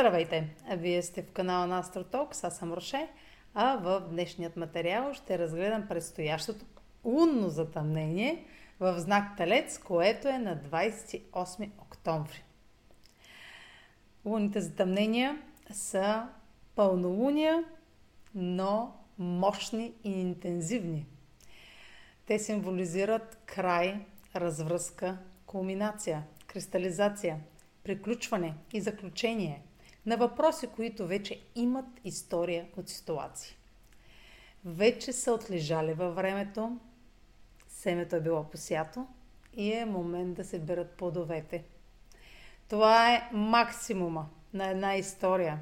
Здравейте! Вие сте в канала на Астротокс, аз съм Роше, а в днешният материал ще разгледам предстоящото лунно затъмнение в знак Телец, което е на 28 октомври. Лунните затъмнения са пълнолуния, но мощни и интензивни. Те символизират край, развръзка, кулминация, кристализация, приключване и заключение на въпроси, които вече имат история от ситуации. Вече са отлежали във времето, семето е било посято и е момент да се берат плодовете. Това е максимума на една история,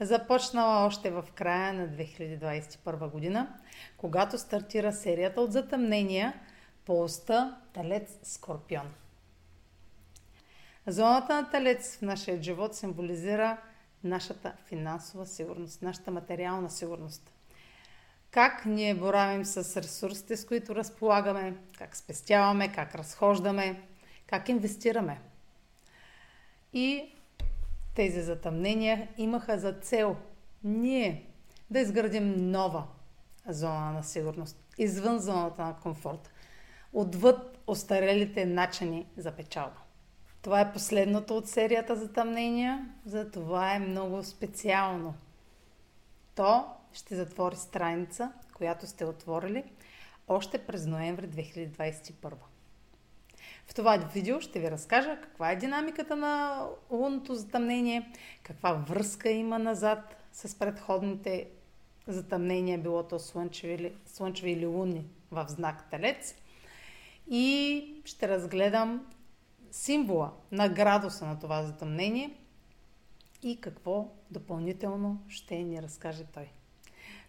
започнала още в края на 2021 година, когато стартира серията от затъмнения по оста Талец Скорпион. Зоната на Талец в нашия живот символизира нашата финансова сигурност, нашата материална сигурност. Как ние боравим с ресурсите, с които разполагаме, как спестяваме, как разхождаме, как инвестираме. И тези затъмнения имаха за цел ние да изградим нова зона на сигурност, извън зоната на комфорт, отвъд остарелите начини за печалба. Това е последното от серията затъмнения, затова е много специално. То ще затвори страница, която сте отворили още през ноември 2021. В това видео ще ви разкажа каква е динамиката на лунното затъмнение, каква връзка има назад с предходните затъмнения, било то слънчеви или, слънчеви или лунни в знак Телец. И ще разгледам символа на градуса на това затъмнение и какво допълнително ще ни разкаже той.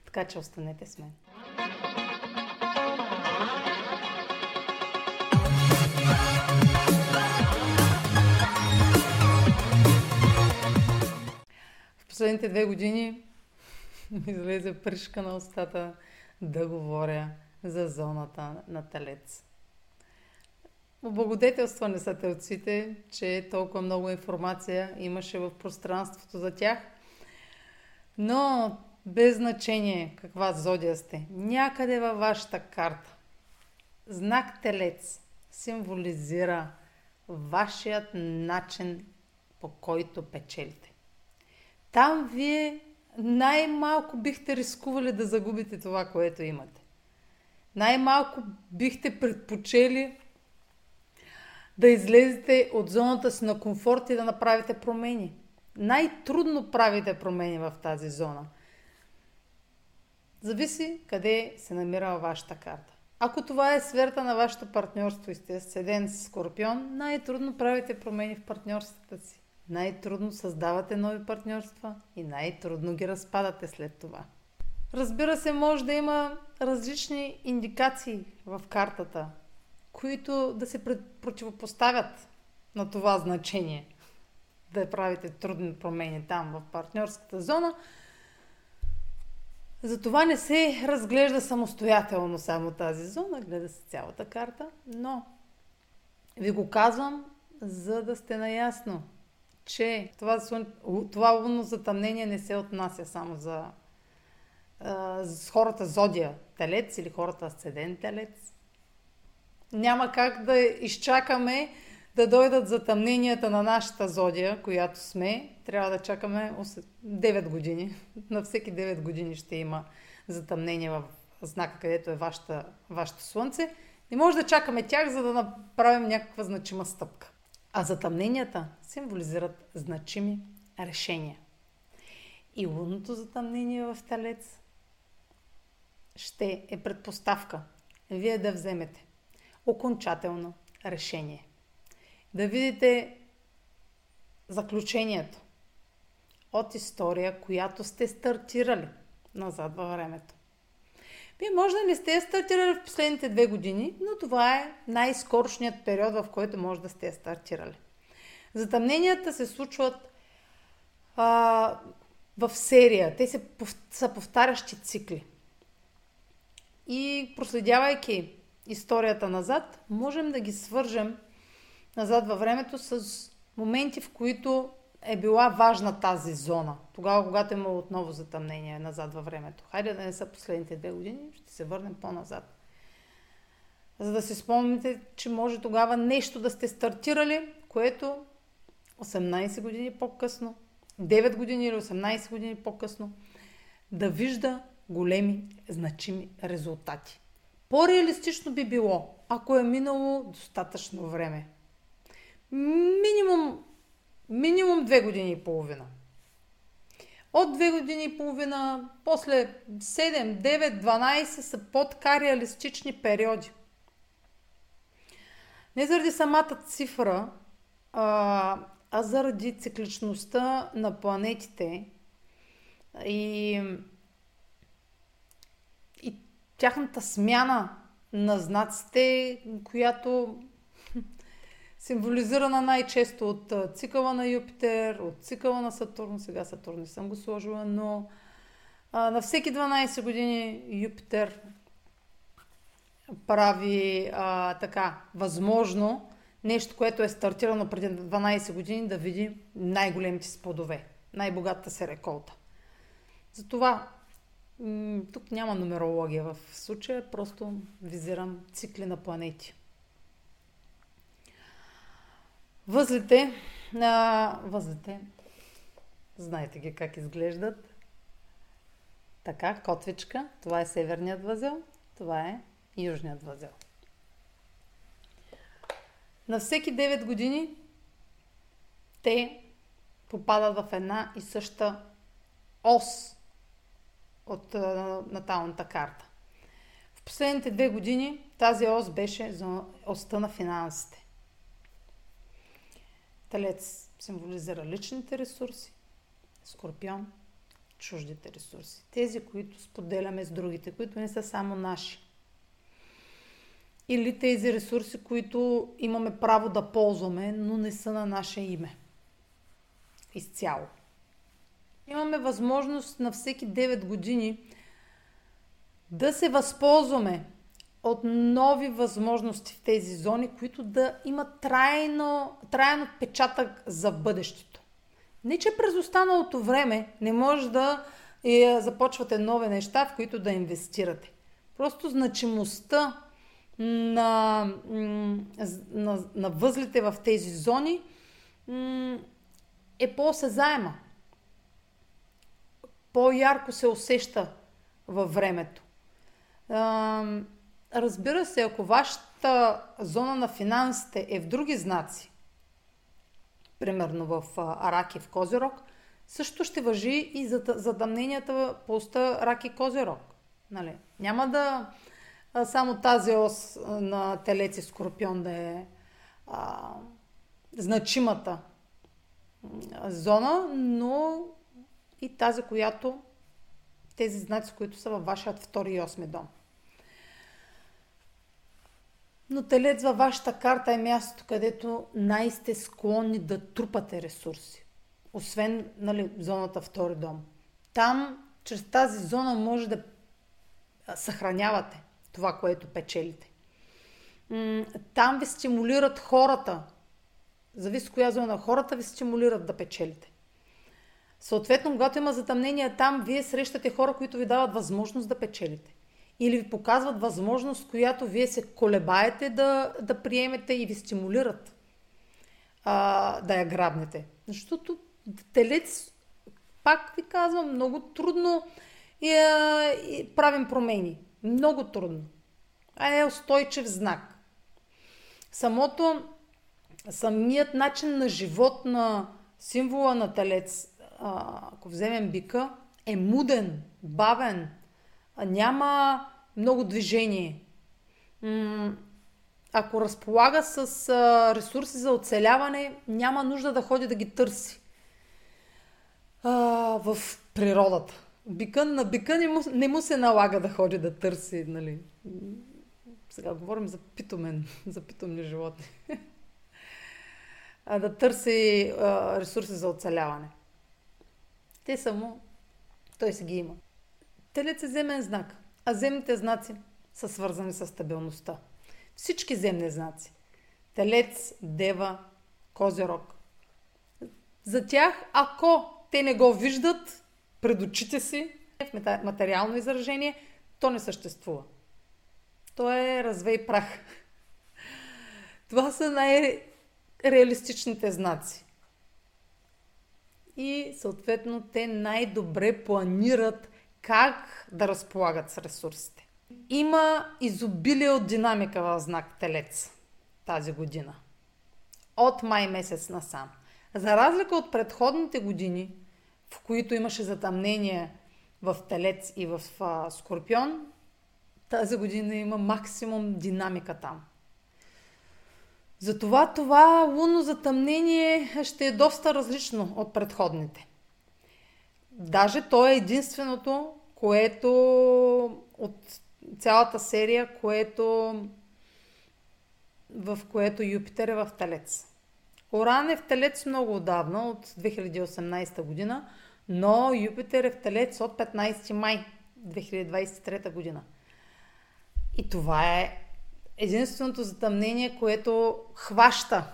Така че останете с мен. В последните две години ми излезе пришка на устата да говоря за зоната на Талец. Облагодетелствани са телците, че толкова много информация имаше в пространството за тях. Но без значение каква зодия сте, някъде във вашата карта, знак Телец символизира вашият начин по който печелите. Там вие най-малко бихте рискували да загубите това, което имате. Най-малко бихте предпочели да излезете от зоната си на комфорт и да направите промени. Най-трудно правите промени в тази зона. Зависи къде се намира вашата карта. Ако това е сферата на вашето партньорство и сте седен с Скорпион, най-трудно правите промени в партньорствата си. Най-трудно създавате нови партньорства и най-трудно ги разпадате след това. Разбира се, може да има различни индикации в картата, които да се противопоставят на това значение. Да правите трудни промени там в партньорската зона. Затова не се разглежда самостоятелно само тази зона, гледа се цялата карта, но ви го казвам, за да сте наясно, че това, това лунно затъмнение не се отнася само за, за хората зодия телец или хората асцендент телец, няма как да изчакаме да дойдат затъмненията на нашата зодия, която сме. Трябва да чакаме 9 години. На всеки 9 години ще има затъмнение в знака, където е вашата, вашето слънце. Не може да чакаме тях, за да направим някаква значима стъпка. А затъмненията символизират значими решения. И лунното затъмнение в Талец ще е предпоставка вие да вземете окончателно решение. Да видите заключението от история, която сте стартирали назад във времето. Вие може да не сте стартирали в последните две години, но това е най-скорошният период, в който може да сте стартирали. Затъмненията се случват а, в серия. Те са повтарящи цикли. И проследявайки историята назад, можем да ги свържем назад във времето с моменти, в които е била важна тази зона? Тогава, когато има отново затъмнение назад във времето. Хайде да не са последните две години, ще се върнем по-назад. За да си спомните, че може тогава нещо да сте стартирали, което 18 години по-късно, 9 години или 18 години по-късно, да вижда големи, значими резултати. По-реалистично би било, ако е минало достатъчно време. Минимум, минимум 2 години и половина. От 2 години и половина, после 7, 9, 12 са по-така реалистични периоди. Не заради самата цифра, а, а заради цикличността на планетите и тяхната смяна на знаците, която символизирана най-често от цикъла на Юпитер, от цикъла на Сатурн, сега Сатурн не съм го сложила, но а, на всеки 12 години Юпитер прави а, така възможно нещо, което е стартирано преди 12 години, да види най-големите си най-богатата се реколта. Затова тук няма нумерология в случая, просто визирам цикли на планети. Възлите, а, възлите, знаете ги как изглеждат. Така, котвичка, това е северният възел, това е южният възел. На всеки 9 години те попадат в една и съща ос от наталната карта. В последните две години тази ос беше за оста на финансите. Телец символизира личните ресурси, Скорпион чуждите ресурси. Тези, които споделяме с другите, които не са само наши или тези ресурси, които имаме право да ползваме, но не са на наше име. Изцяло. Имаме възможност на всеки 9 години да се възползваме от нови възможности в тези зони, които да имат трайно, трайно отпечатък за бъдещето. Не, че през останалото време не може да е, започвате нови неща, в които да инвестирате. Просто значимостта на, на, на възлите в тези зони е по-осезаема. По-ярко се усеща във времето. Разбира се, ако вашата зона на финансите е в други знаци, примерно в Раки в Козирог, също ще въжи и за задъмненията по оста Раки Козирог. Нали? Няма да само тази ос на телец и скорпион да е а, значимата зона, но и тази, която тези знаци, които са във вашия втори и осми дом. Но телец във вашата карта е мястото, където най-сте склонни да трупате ресурси. Освен нали, зоната втори дом. Там, чрез тази зона може да съхранявате това, което печелите. Там ви стимулират хората. Зависи коя зона хората ви стимулират да печелите. Съответно, когато има затъмнение там, вие срещате хора, които ви дават възможност да печелите. Или ви показват възможност, която вие се колебаете да, да приемете и ви стимулират а, да я грабнете. Защото телец, пак ви казвам, много трудно и, а, и правим промени. Много трудно. А е устойчив знак. Самото, самият начин на живот на символа на телец, ако вземем бика, е муден, бавен, няма много движение. Ако разполага с ресурси за оцеляване, няма нужда да ходи да ги търси в природата. Бика, на бика не му, не му се налага да ходи да търси, нали. Сега говорим за питомен, за питомни животни. да търси ресурси за оцеляване. Те само той си ги има. Телец е земен знак, а земните знаци са свързани с стабилността. Всички земни знаци. Телец, Дева, Козерог. За тях, ако те не го виждат пред очите си, в материално изражение, то не съществува. То е развей прах. Това са най-реалистичните знаци и съответно те най-добре планират как да разполагат с ресурсите. Има изобилие от динамика в знак Телец тази година. От май месец насам. За разлика от предходните години, в които имаше затъмнение в Телец и в Скорпион, тази година има максимум динамика там. Затова това лунно затъмнение ще е доста различно от предходните. Даже то е единственото, което от цялата серия, което в което Юпитер е в Талец. Оран е в телец много отдавна, от 2018 година, но Юпитер е в телец от 15 май 2023 година. И това е единственото затъмнение, което хваща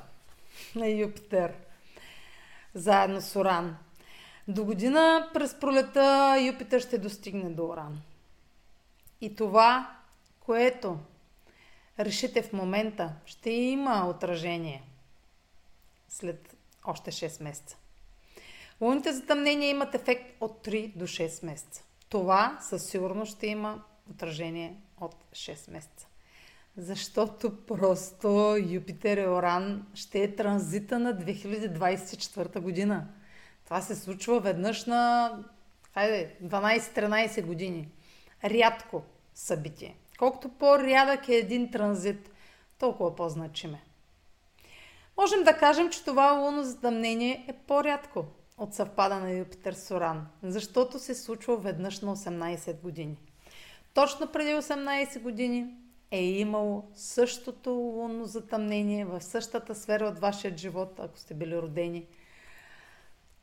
на Юпитер заедно с Уран. До година през пролета Юпитер ще достигне до Оран. И това, което решите в момента, ще има отражение след още 6 месеца. Луните затъмнения имат ефект от 3 до 6 месеца. Това със сигурност ще има отражение от 6 месеца. Защото просто Юпитер и Оран ще е транзита на 2024 година. Това се случва веднъж на хайде, 12-13 години. Рядко събитие. Колкото по-рядък е един транзит, толкова по-значиме. Можем да кажем, че това лунно затъмнение е по-рядко от съвпада на Юпитер с Оран, защото се случва веднъж на 18 години. Точно преди 18 години е имало същото лунно затъмнение в същата сфера от вашия живот, ако сте били родени.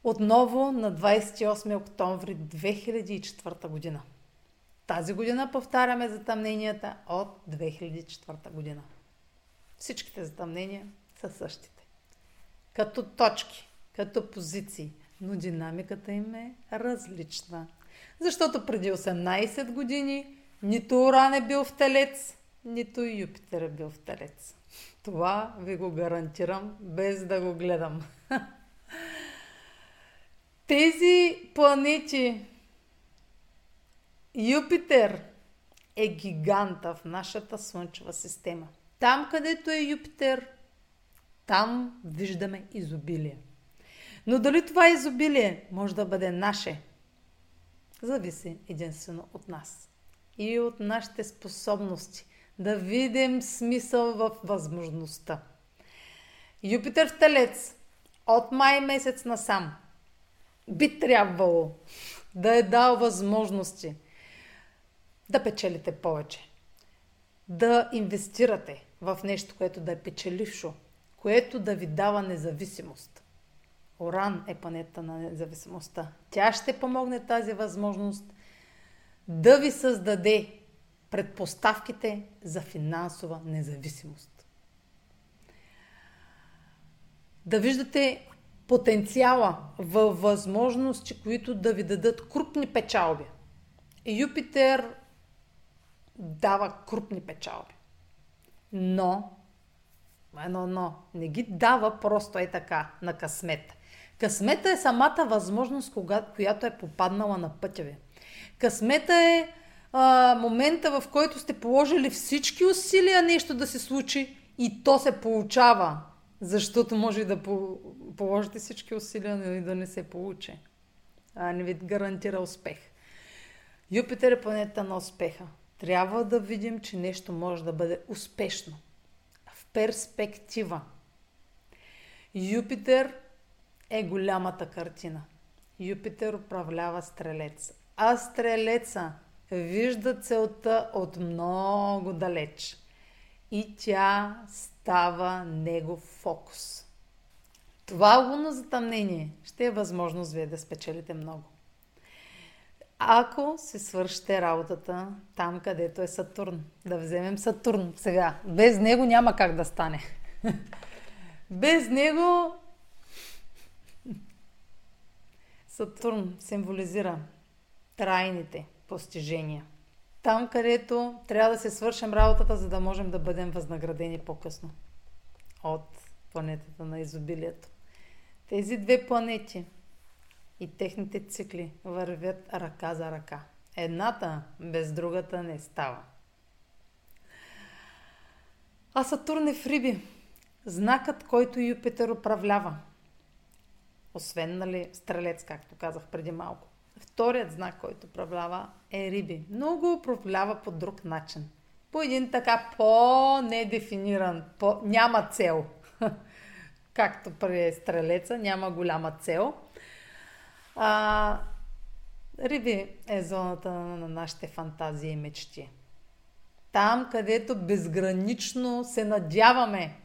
Отново на 28 октомври 2004 година. Тази година повтаряме затъмненията от 2004 година. Всичките затъмнения са същите. Като точки, като позиции, но динамиката им е различна. Защото преди 18 години нито Оран е бил в Телец, нито Юпитер е бил в Терец. Това ви го гарантирам, без да го гледам. Тези планети, Юпитер е гиганта в нашата Слънчева система. Там, където е Юпитер, там виждаме изобилие. Но дали това изобилие може да бъде наше, зависи единствено от нас и от нашите способности да видим смисъл в възможността. Юпитер в Телец от май месец насам би трябвало да е дал възможности да печелите повече, да инвестирате в нещо, което да е печелившо, което да ви дава независимост. Оран е планета на независимостта. Тя ще помогне тази възможност да ви създаде предпоставките за финансова независимост. Да виждате потенциала във възможности, които да ви дадат крупни печалби. Юпитер дава крупни печалби. Но, едно, но, не ги дава просто е така, на късмет. Късмета е самата възможност, която е попаднала на пътя ви. Късмета е а, момента, в който сте положили всички усилия нещо да се случи и то се получава. Защото може и да положите всички усилия но и да не се получи. А не ви гарантира успех. Юпитер е планета на успеха. Трябва да видим, че нещо може да бъде успешно. В перспектива. Юпитер е голямата картина. Юпитер управлява стрелец. А стрелеца вижда целта от много далеч и тя става негов фокус. Това лунно затъмнение ще е възможно вие да спечелите много. Ако си свършите работата там, където е Сатурн, да вземем Сатурн сега. Без него няма как да стане. Без него Сатурн символизира трайните, постижения. Там, където трябва да се свършим работата, за да можем да бъдем възнаградени по-късно от планетата на изобилието. Тези две планети и техните цикли вървят ръка за ръка. Едната без другата не става. А Сатурн е в Риби, знакът, който Юпитер управлява. Освен, нали, стрелец, както казах преди малко. Вторият знак, който управлява е Риби, но го управлява по друг начин. По един така по-недефиниран, по... няма цел. Както при стрелеца, няма голяма цел. А, Риби е зоната на нашите фантазии и мечти. Там, където безгранично се надяваме,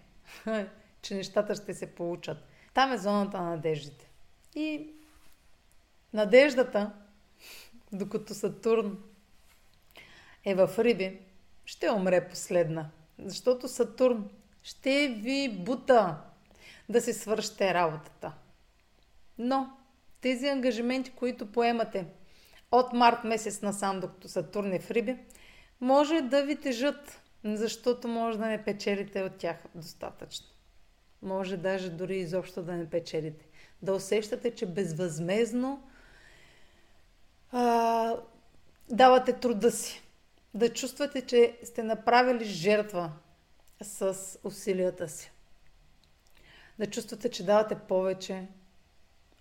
че нещата ще се получат. Там е зоната на надеждите. И надеждата, докато Сатурн е в Риби, ще умре последна. Защото Сатурн ще ви бута да си свършите работата. Но тези ангажименти, които поемате от март месец насам, докато Сатурн е в Риби, може да ви тежат, защото може да не печелите от тях достатъчно. Може даже дори изобщо да не печелите. Да усещате, че безвъзмезно а, давате труда си. Да чувствате, че сте направили жертва с усилията си. Да чувствате, че давате повече,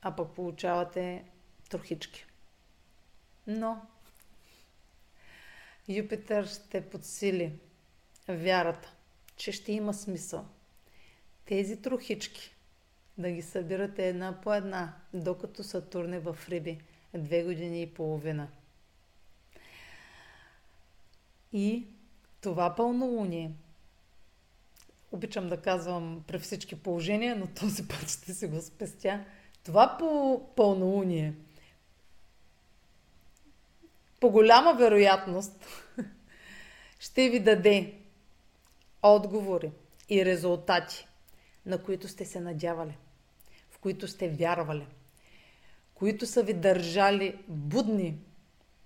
а пък получавате трохички. Но Юпитер ще подсили вярата, че ще има смисъл. Тези трохички да ги събирате една по една, докато Сатурн е в Риби две години и половина. И това пълнолуние, обичам да казвам при всички положения, но този път ще си го спестя, това по пълнолуние – по голяма вероятност ще ви даде отговори и резултати, на които сте се надявали, в които сте вярвали, които са ви държали будни,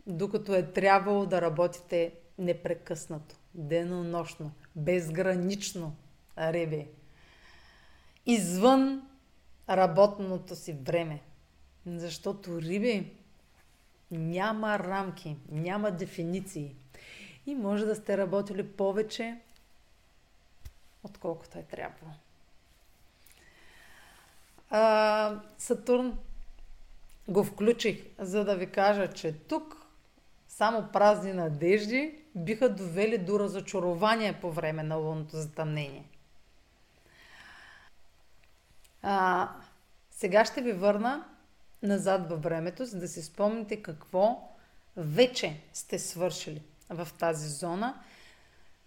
докато е трябвало да работите непрекъснато, денонощно, безгранично, ребе, извън работното си време. Защото риби няма рамки, няма дефиниции. И може да сте работили повече, отколкото е трябвало. А, Сатурн го включих, за да ви кажа, че тук само празни надежди биха довели до разочарование по време на лунното затъмнение. А, сега ще ви върна назад във времето, за да си спомните какво вече сте свършили в тази зона,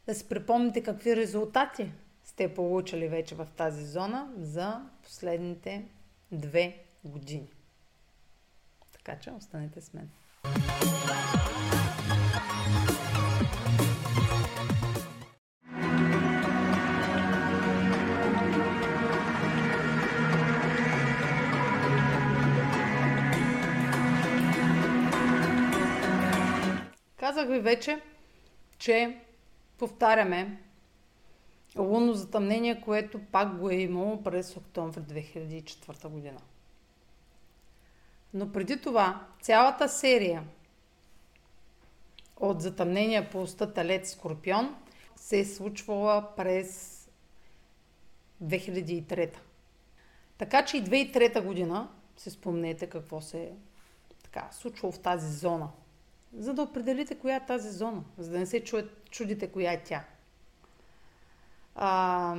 да си припомните какви резултати сте получили вече в тази зона за последните две години. Така че останете с мен. Казах ви вече, че повтаряме лунно затъмнение, което пак го е имало през октомври 2004 година. Но преди това, цялата серия от затъмнения по уста Талец Скорпион се е случвала през 2003. Така че и 2003 година, си спомнете какво се е така, случвало в тази зона – за да определите коя е тази зона, за да не се чуят, чудите коя е тя. А,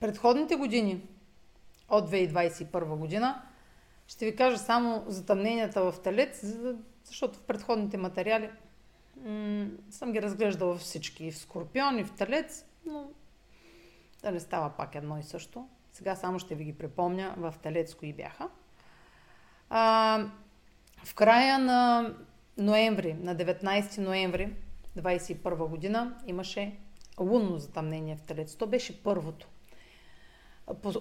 предходните години от 2021 година ще ви кажа само затъмненията в Телец, защото в предходните материали м- съм ги разглеждала всички и в Скорпион, и в Телец, но да не става пак едно и също. Сега само ще ви ги припомня в Телец кои бяха. А, в края на ноември, на 19 ноември 21 година, имаше лунно затъмнение в Телец. То беше първото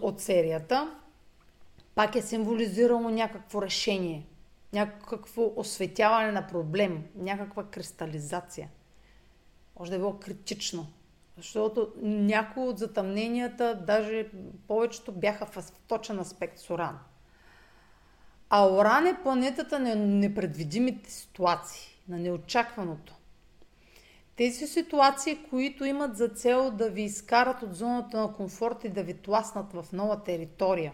от серията. пак е символизирало някакво решение, някакво осветяване на проблем, някаква кристализация. Може да е било критично. Защото някои от затъмненията, даже повечето бяха в точен аспект с Оран. А Оран е планетата на непредвидимите ситуации, на неочакваното. Тези ситуации, които имат за цел да ви изкарат от зоната на комфорт и да ви тласнат в нова територия.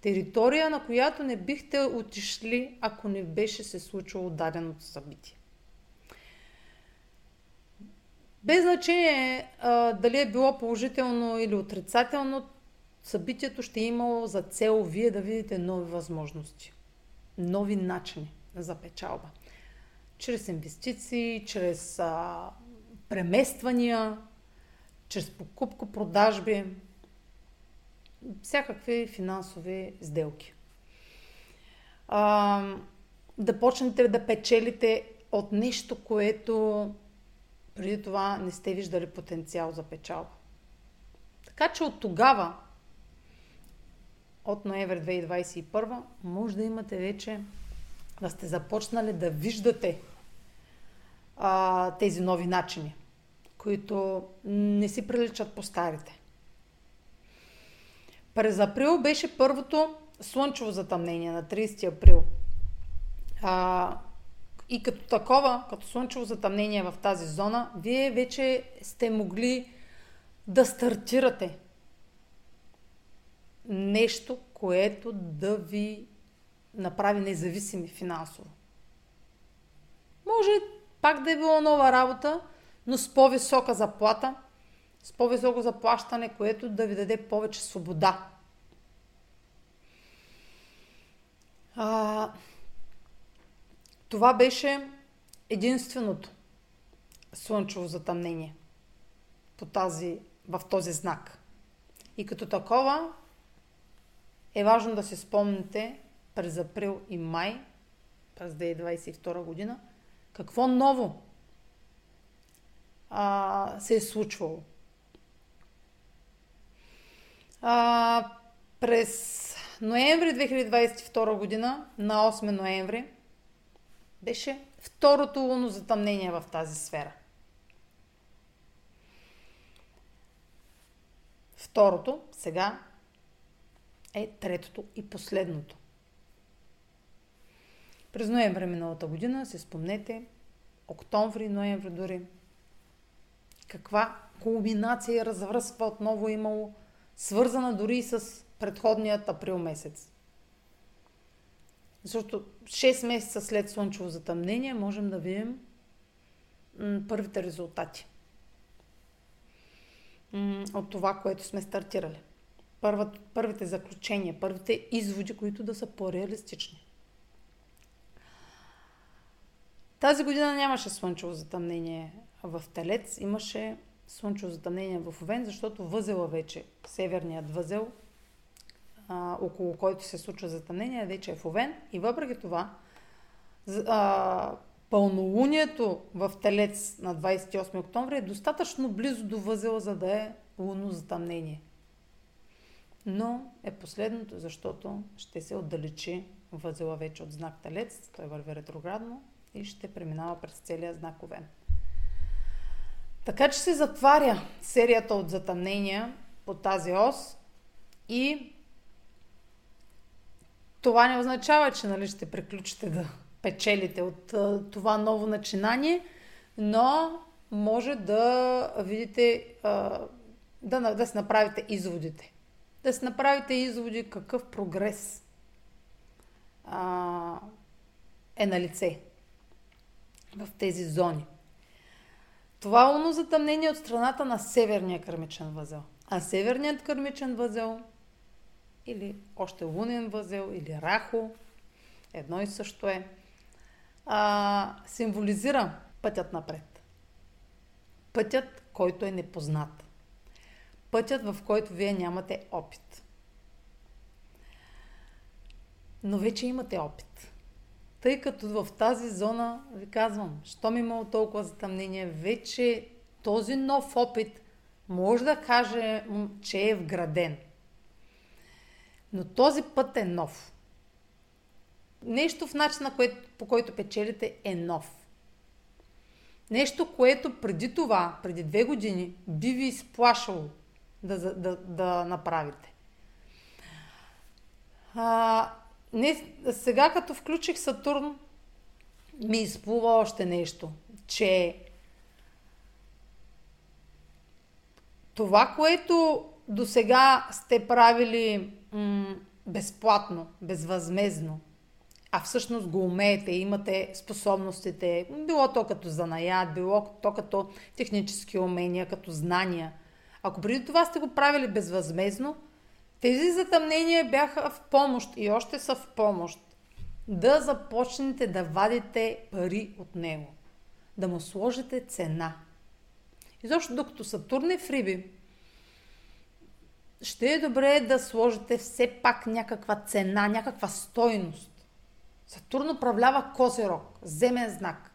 Територия, на която не бихте отишли, ако не беше се случило даденото събитие. Без значение а, дали е било положително или отрицателно, събитието ще е имало за цел вие да видите нови възможности, нови начини за печалба. Чрез инвестиции, чрез а, премествания, чрез покупко-продажби, всякакви финансови сделки. А, да почнете да печелите от нещо, което преди това не сте виждали потенциал за печалба. Така че от тогава, от ноември 2021, може да имате вече да сте започнали да виждате а, тези нови начини, които не си приличат по старите. През април беше първото слънчево затъмнение на 30 април. А, и като такова, като слънчево затъмнение в тази зона, вие вече сте могли да стартирате нещо, което да ви направи независими финансово. Може пак да е било нова работа, но с по-висока заплата, с по-високо заплащане, което да ви даде повече свобода. А, това беше единственото слънчево затъмнение по тази, в този знак. И като такова е важно да се спомните през април и май през 2022 година какво ново а, се е случвало. А, през ноември 2022 година, на 8 ноември, беше второто луно затъмнение в тази сфера. Второто сега е третото и последното. През ноември миналата година, се спомнете, октомври, ноември дори, каква кулминация и развръзка отново имало, свързана дори с предходният април месец. Защото 6 месеца след слънчево затъмнение можем да видим първите резултати от това, което сме стартирали. първите заключения, първите изводи, които да са по-реалистични. Тази година нямаше слънчево затъмнение в Телец, имаше слънчево затъмнение в Овен, защото възела вече, северният възел, а, около който се случва затъмнение, вече е в Овен. И въпреки това, а, пълнолунието в Телец на 28 октомври е достатъчно близо до възела, за да е лунно затъмнение. Но е последното, защото ще се отдалечи възела вече от знак Телец, той върви ретроградно и ще преминава през целия знак Овен. Така че се затваря серията от затъмнения по тази ос и това не означава, че нали, ще приключите да печелите от това ново начинание, но може да видите, да, да си направите изводите. Да си направите изводи какъв прогрес а, е на лице в тези зони. Това е лунно затъмнение от страната на северния кърмичен възел. А северният кърмичен възел или още лунен възел, или рахо, едно и също е, а, символизира пътят напред. Пътят, който е непознат. Пътят, в който вие нямате опит. Но вече имате опит. Тъй като в тази зона, ви казвам, що ми имало толкова затъмнение, вече този нов опит може да каже, че е вграден – Но този път е нов. Нещо в начина, по който печелите е нов. Нещо, което преди това, преди две години, би ви изплашало да, да, да направите. А, не, сега като включих Сатурн, ми изплува още нещо, че това, което до сега сте правили м- безплатно, безвъзмезно, а всъщност го умеете, имате способностите, било то като занаят, било то като технически умения, като знания. Ако преди това сте го правили безвъзмезно, тези затъмнения бяха в помощ и още са в помощ да започнете да вадите пари от него. Да му сложите цена. И защо докато Сатурн е в Риби, ще е добре да сложите все пак някаква цена, някаква стойност. Сатурн управлява Козерог, земен знак.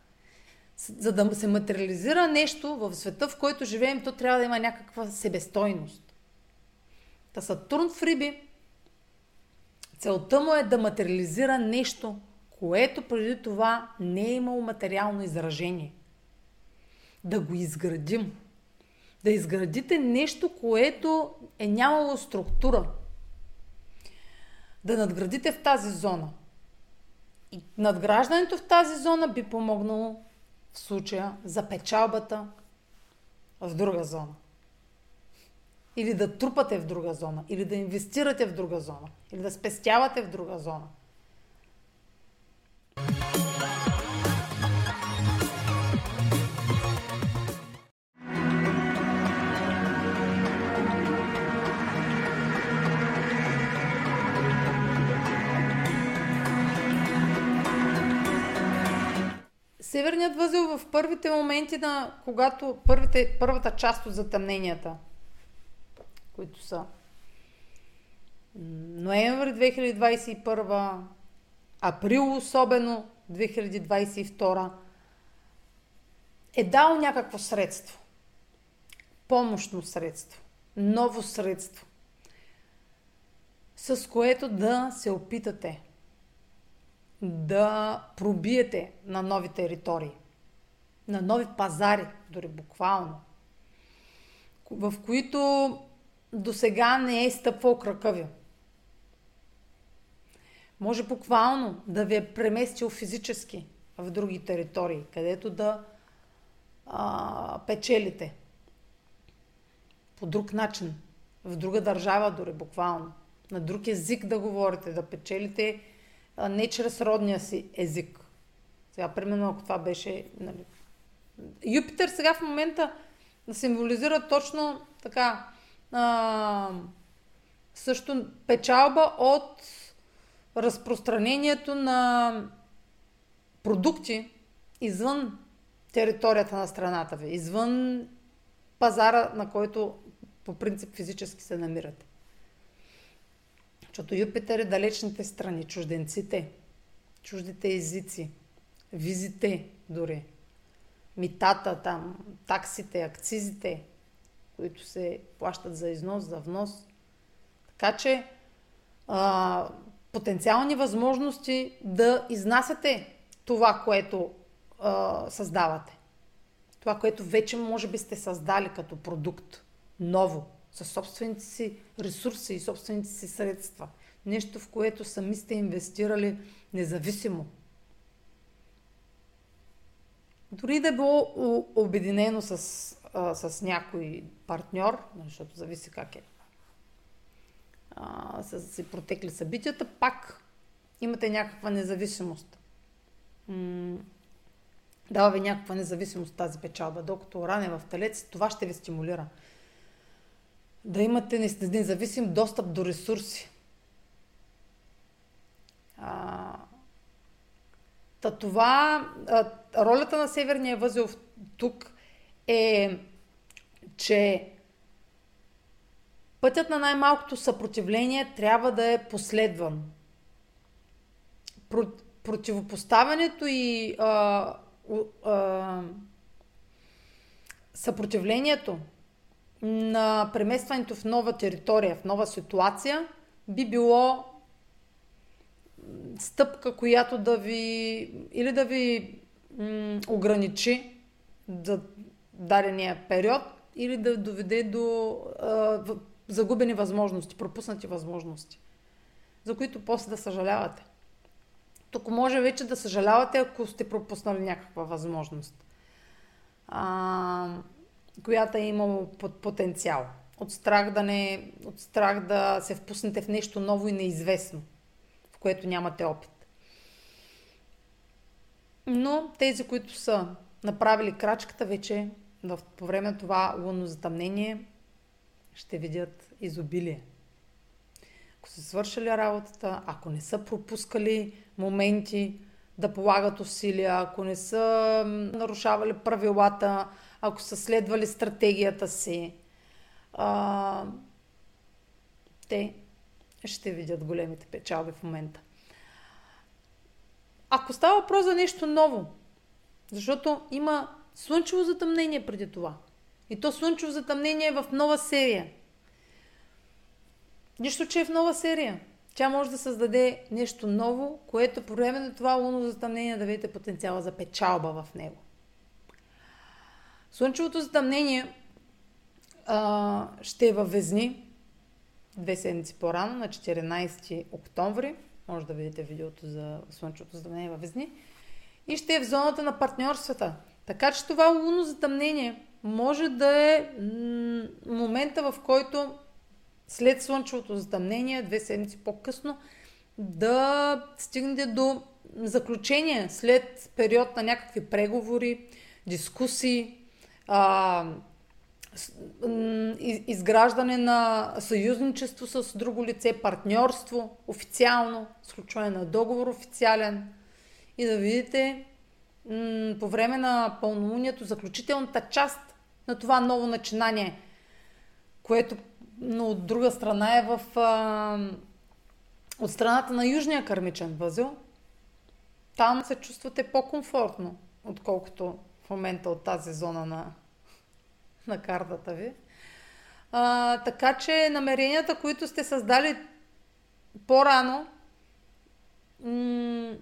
За да се материализира нещо в света, в който живеем, то трябва да има някаква себестойност. Та Сатурн в Риби, целта му е да материализира нещо, което преди това не е имало материално изражение. Да го изградим. Да изградите нещо, което е нямало структура. Да надградите в тази зона. И надграждането в тази зона би помогнало в случая за печалбата в друга зона. Или да трупате в друга зона, или да инвестирате в друга зона, или да спестявате в друга зона. Северният възел в първите моменти на когато първите, първата част от затъмненията, които са ноември 2021, април особено 2022, е дал някакво средство. Помощно средство. Ново средство. С което да се опитате да пробиете на нови територии, на нови пазари, дори буквално, в които до сега не е стъпвал крака ви. Може буквално да ви е преместил физически в други територии, където да а, печелите по друг начин, в друга държава дори буквално, на друг език да говорите, да печелите не чрез родния си език. Сега, примерно, ако това беше... Нали... Юпитер сега в момента символизира точно така а, също печалба от разпространението на продукти извън територията на страната ви, извън пазара, на който по принцип физически се намирате. Защото Юпитер е далечните страни, чужденците, чуждите езици, визите дори, митата там, таксите, акцизите, които се плащат за износ, за внос. Така че а, потенциални възможности да изнасяте това, което а, създавате. Това, което вече може би сте създали като продукт, ново, със собствените си ресурси и собствените си средства. Нещо, в което сами сте инвестирали независимо. Дори да е било обединено с, а, с някой партньор, защото зависи как е, а, са си протекли събитията, пак имате някаква независимост. М- дава ви някаква независимост тази печалба. Докато ране в телец, това ще ви стимулира да имате независим достъп до ресурси. А, та това, а, ролята на Северния възел тук е, че пътят на най-малкото съпротивление трябва да е последван. Про, противопоставянето и а, а, съпротивлението на преместването в нова територия, в нова ситуация, би било стъпка, която да ви или да ви м- ограничи за дадения период, или да доведе до а, загубени възможности, пропуснати възможности, за които после да съжалявате. Тук може вече да съжалявате, ако сте пропуснали някаква възможност, а, която е имало потенциал. От страх, да не, от страх да се впуснете в нещо ново и неизвестно, в което нямате опит. Но тези, които са направили крачката, вече в, по време на това лунно затъмнение ще видят изобилие. Ако са свършили работата, ако не са пропускали моменти да полагат усилия, ако не са нарушавали правилата, ако са следвали стратегията си, а, те ще видят големите печалби в момента. Ако става въпрос за нещо ново, защото има слънчево затъмнение преди това. И то слънчево затъмнение е в нова серия. Нищо, че е в нова серия. Тя може да създаде нещо ново, което по време на това лунно затъмнение да видите потенциала за печалба в него. Слънчевото затъмнение а, ще е във Везни две седмици по-рано, на 14 октомври. Може да видите видеото за Слънчевото затъмнение във Везни. И ще е в зоната на партньорствата. Така че това лунно затъмнение може да е момента, в който след слънчевото затъмнение, две седмици по-късно, да стигнете до заключение след период на някакви преговори, дискусии, а, изграждане на съюзничество с друго лице, партньорство официално, сключване на договор официален и да видите по време на пълнолунието заключителната част на това ново начинание, което но от друга страна е в а, от страната на южния кърмичен възел. Там се чувствате по-комфортно, отколкото в момента от тази зона на, на картата ви. А, така че намеренията, които сте създали по-рано, м-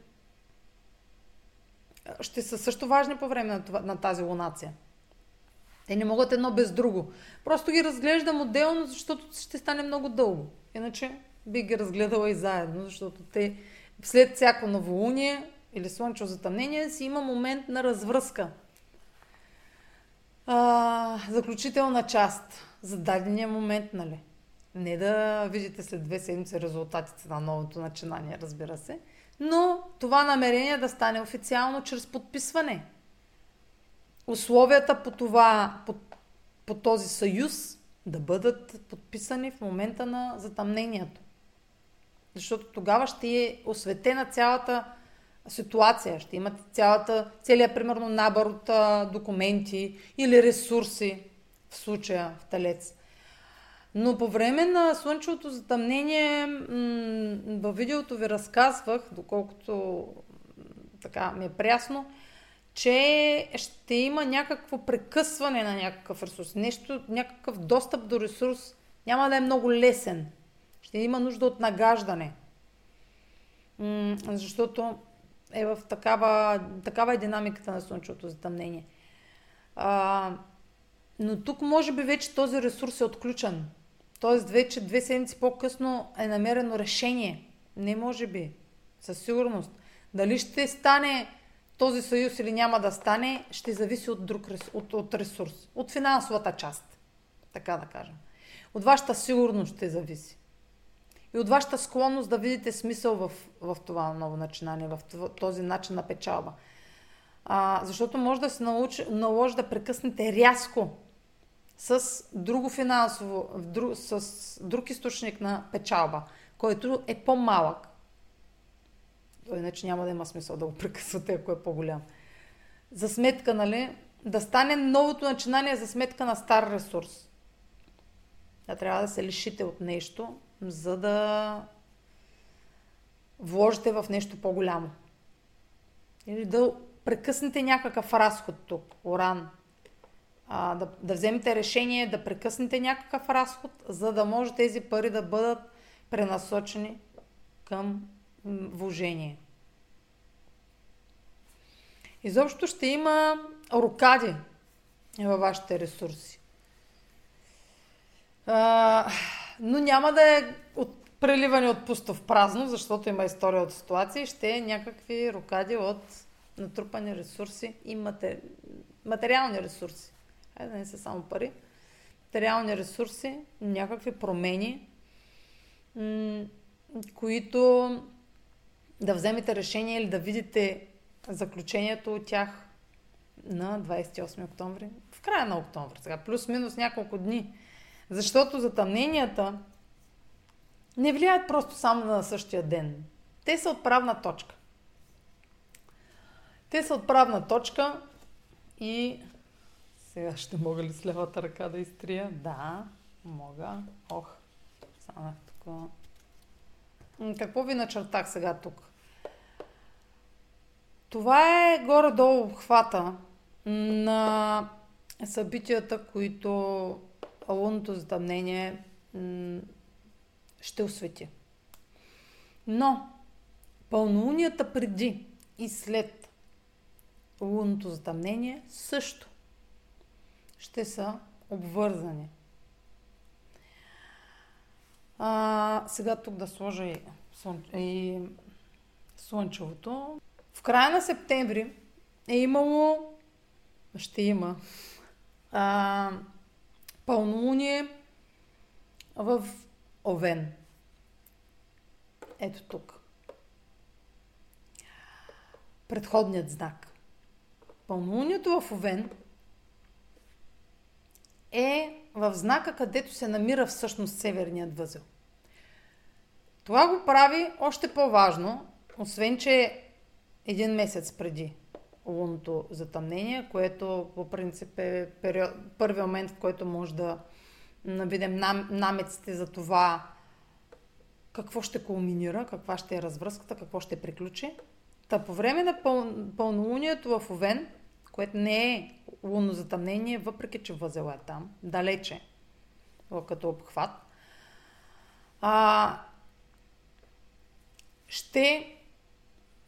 ще са също важни по време на, това, на тази лунация. Те не могат едно без друго. Просто ги разглеждам отделно, защото ще стане много дълго. Иначе би ги разгледала и заедно, защото те след всяко новолуние или слънчево затъмнение си има момент на развръзка. А, заключителна част за дадения момент, нали? Не да видите след две седмици резултатите на новото начинание, разбира се, но това намерение да стане официално чрез подписване – условията по, това, по, по този съюз да бъдат подписани в момента на затъмнението. Защото тогава ще е осветена цялата ситуация. Ще имате цялата, целият, примерно, набор от документи или ресурси, в случая в Талец. Но по време на слънчевото затъмнение м- във видеото ви разказвах, доколкото така ми е прясно, че ще има някакво прекъсване на някакъв ресурс, нещо, някакъв достъп до ресурс няма да е много лесен. Ще има нужда от нагаждане. М- защото е в такава, такава е динамиката на слънчевото затъмнение. А, но тук може би вече този ресурс е отключен. Тоест вече две седмици по-късно е намерено решение. Не може би. Със сигурност. Дали ще стане този съюз или няма да стане, ще зависи от, друг, от, от ресурс. От финансовата част. Така да кажем. От вашата сигурност ще зависи. И от вашата склонност да видите смисъл в, в това ново начинание, в този начин на печалба. А, защото може да се наложи да прекъснете рязко с друго финансово, с друг източник на печалба, който е по-малък. Иначе няма да има смисъл да го прекъсвате, ако е по-голям. За сметка, нали, да стане новото начинание за сметка на стар ресурс. Да трябва да се лишите от нещо, за да вложите в нещо по-голямо. Или да прекъснете някакъв разход тук, уран. А, да, да вземете решение да прекъснете някакъв разход, за да може тези пари да бъдат пренасочени към вложение. Изобщо ще има рокади във вашите ресурси. А, но няма да е от преливане от пусто в празно, защото има история от ситуации, ще е някакви рокади от натрупани ресурси и матери... материални ресурси. Хайде да не са само пари. Материални ресурси, някакви промени, които да вземете решение или да видите заключението от тях на 28 октомври, в края на октомври, сега плюс-минус няколко дни. Защото затъмненията не влияят просто само на същия ден. Те са отправна точка. Те са отправна точка и сега ще мога ли с левата ръка да изтрия? Да, мога. Ох, само тук. Какво ви начертах сега тук? Това е горе-долу обхвата на събитията, които лунното затъмнение ще освети. Но пълнолунията преди и след лунното затъмнение също ще са обвързани. А, сега тук да сложа и, слън... и слънчевото. В края на септември е имало, ще има, а, пълнолуние в Овен. Ето тук. Предходният знак. Пълнолунието в Овен е в знака, където се намира всъщност северният възел. Това го прави още по-важно, освен че един месец преди лунното затъмнение, което по принцип е период, първи момент, в който може да видим нам, намеците за това какво ще кулминира, каква ще е развръзката, какво ще приключи. Та по време на пъл, пълнолунието в Овен, което не е лунно затъмнение, въпреки че възела е там, далече, като обхват, а, ще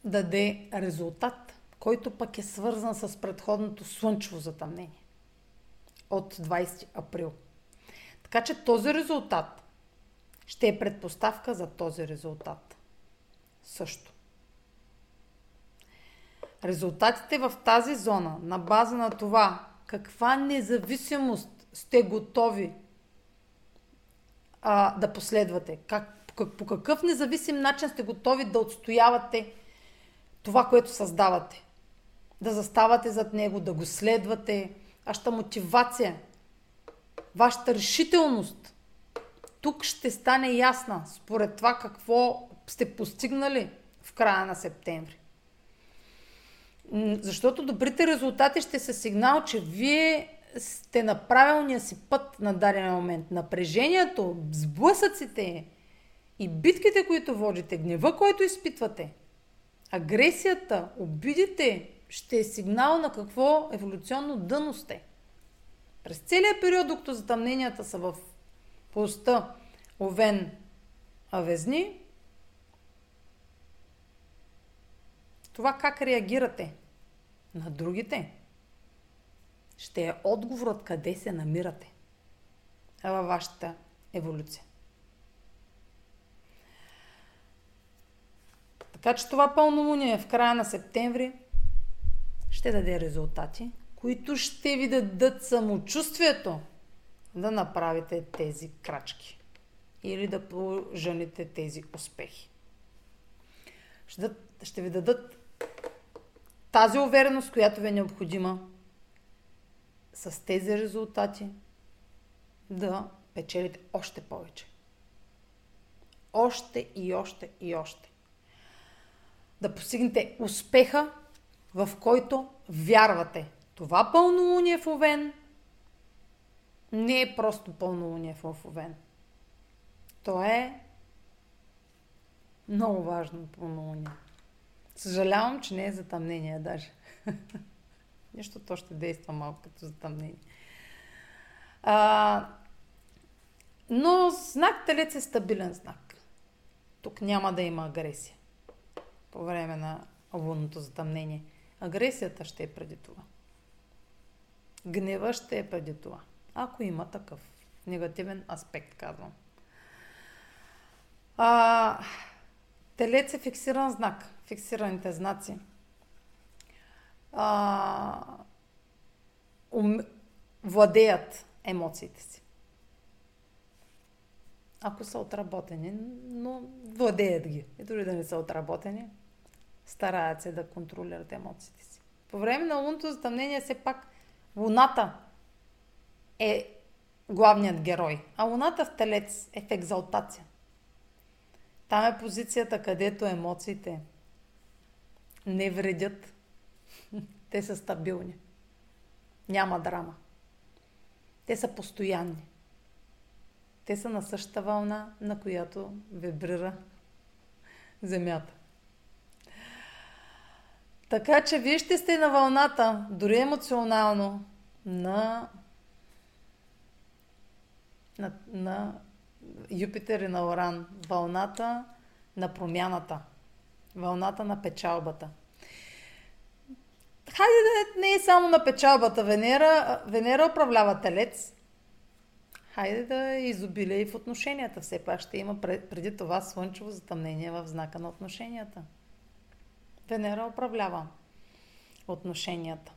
даде резултат, който пък е свързан с предходното слънчево затъмнение от 20 април. Така че този резултат ще е предпоставка за този резултат. Също. Резултатите в тази зона, на база на това, каква независимост сте готови а, да последвате, как, по какъв независим начин сте готови да отстоявате това, което създавате. Да заставате зад него, да го следвате. Вашата мотивация, вашата решителност. Тук ще стане ясна според това какво сте постигнали в края на септември. Защото добрите резултати ще са сигнал, че вие сте на правилния си път на даден момент. Напрежението, сблъсъците и битките, които водите, гнева, който изпитвате, агресията, обидите ще е сигнал на какво еволюционно дъно сте. През целият период, докато затъмненията са в поста Овен Авезни, това как реагирате на другите, ще е отговорът къде се намирате във вашата еволюция. Така че това пълнолуние в края на септември ще даде резултати, които ще ви дадат самочувствието да направите тези крачки или да пожените тези успехи. Ще, ще ви дадат тази увереност, която ви е необходима с тези резултати да печелите още повече. Още и още и още да постигнете успеха, в който вярвате. Това пълнолуние в Овен не е просто пълнолуние в Овен. То е много важно пълнолуние. Съжалявам, че не е затъмнение даже. Нещо то ще действа малко като затъмнение. А, но знак Телец е стабилен знак. Тук няма да има агресия по време на лунното затъмнение. Агресията ще е преди това. Гнева ще е преди това. Ако има такъв негативен аспект, казвам. А, телец е фиксиран знак. Фиксираните знаци. А, ум, владеят емоциите си. Ако са отработени, но владеят ги. И дори да не са отработени, стараят се да контролират емоциите си. По време на лунното затъмнение все пак Луната е главният герой, а Луната в Телец е в екзалтация. Там е позицията, където емоциите не вредят. Те са стабилни. Няма драма. Те са постоянни. Те са на същата вълна, на която вибрира Земята. Така че вие ще сте на вълната, дори емоционално, на, на, на Юпитер и на Оран. Вълната на промяната. Вълната на печалбата. Хайде да не е само на печалбата. Венера, Венера управлява телец. Хайде да е изобилие и в отношенията. Все пак ще има преди това слънчево затъмнение в знака на отношенията. Венера управлява отношенията.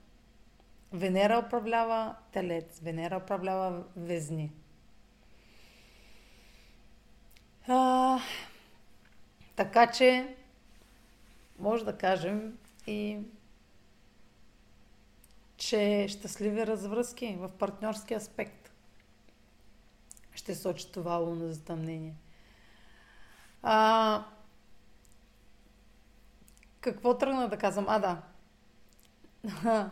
Венера управлява Телец, Венера управлява Везни. А, така че, може да кажем и че щастливи развръзки в партньорски аспект ще сочи това лунно затъмнение. А, какво тръгна да казвам? А, да.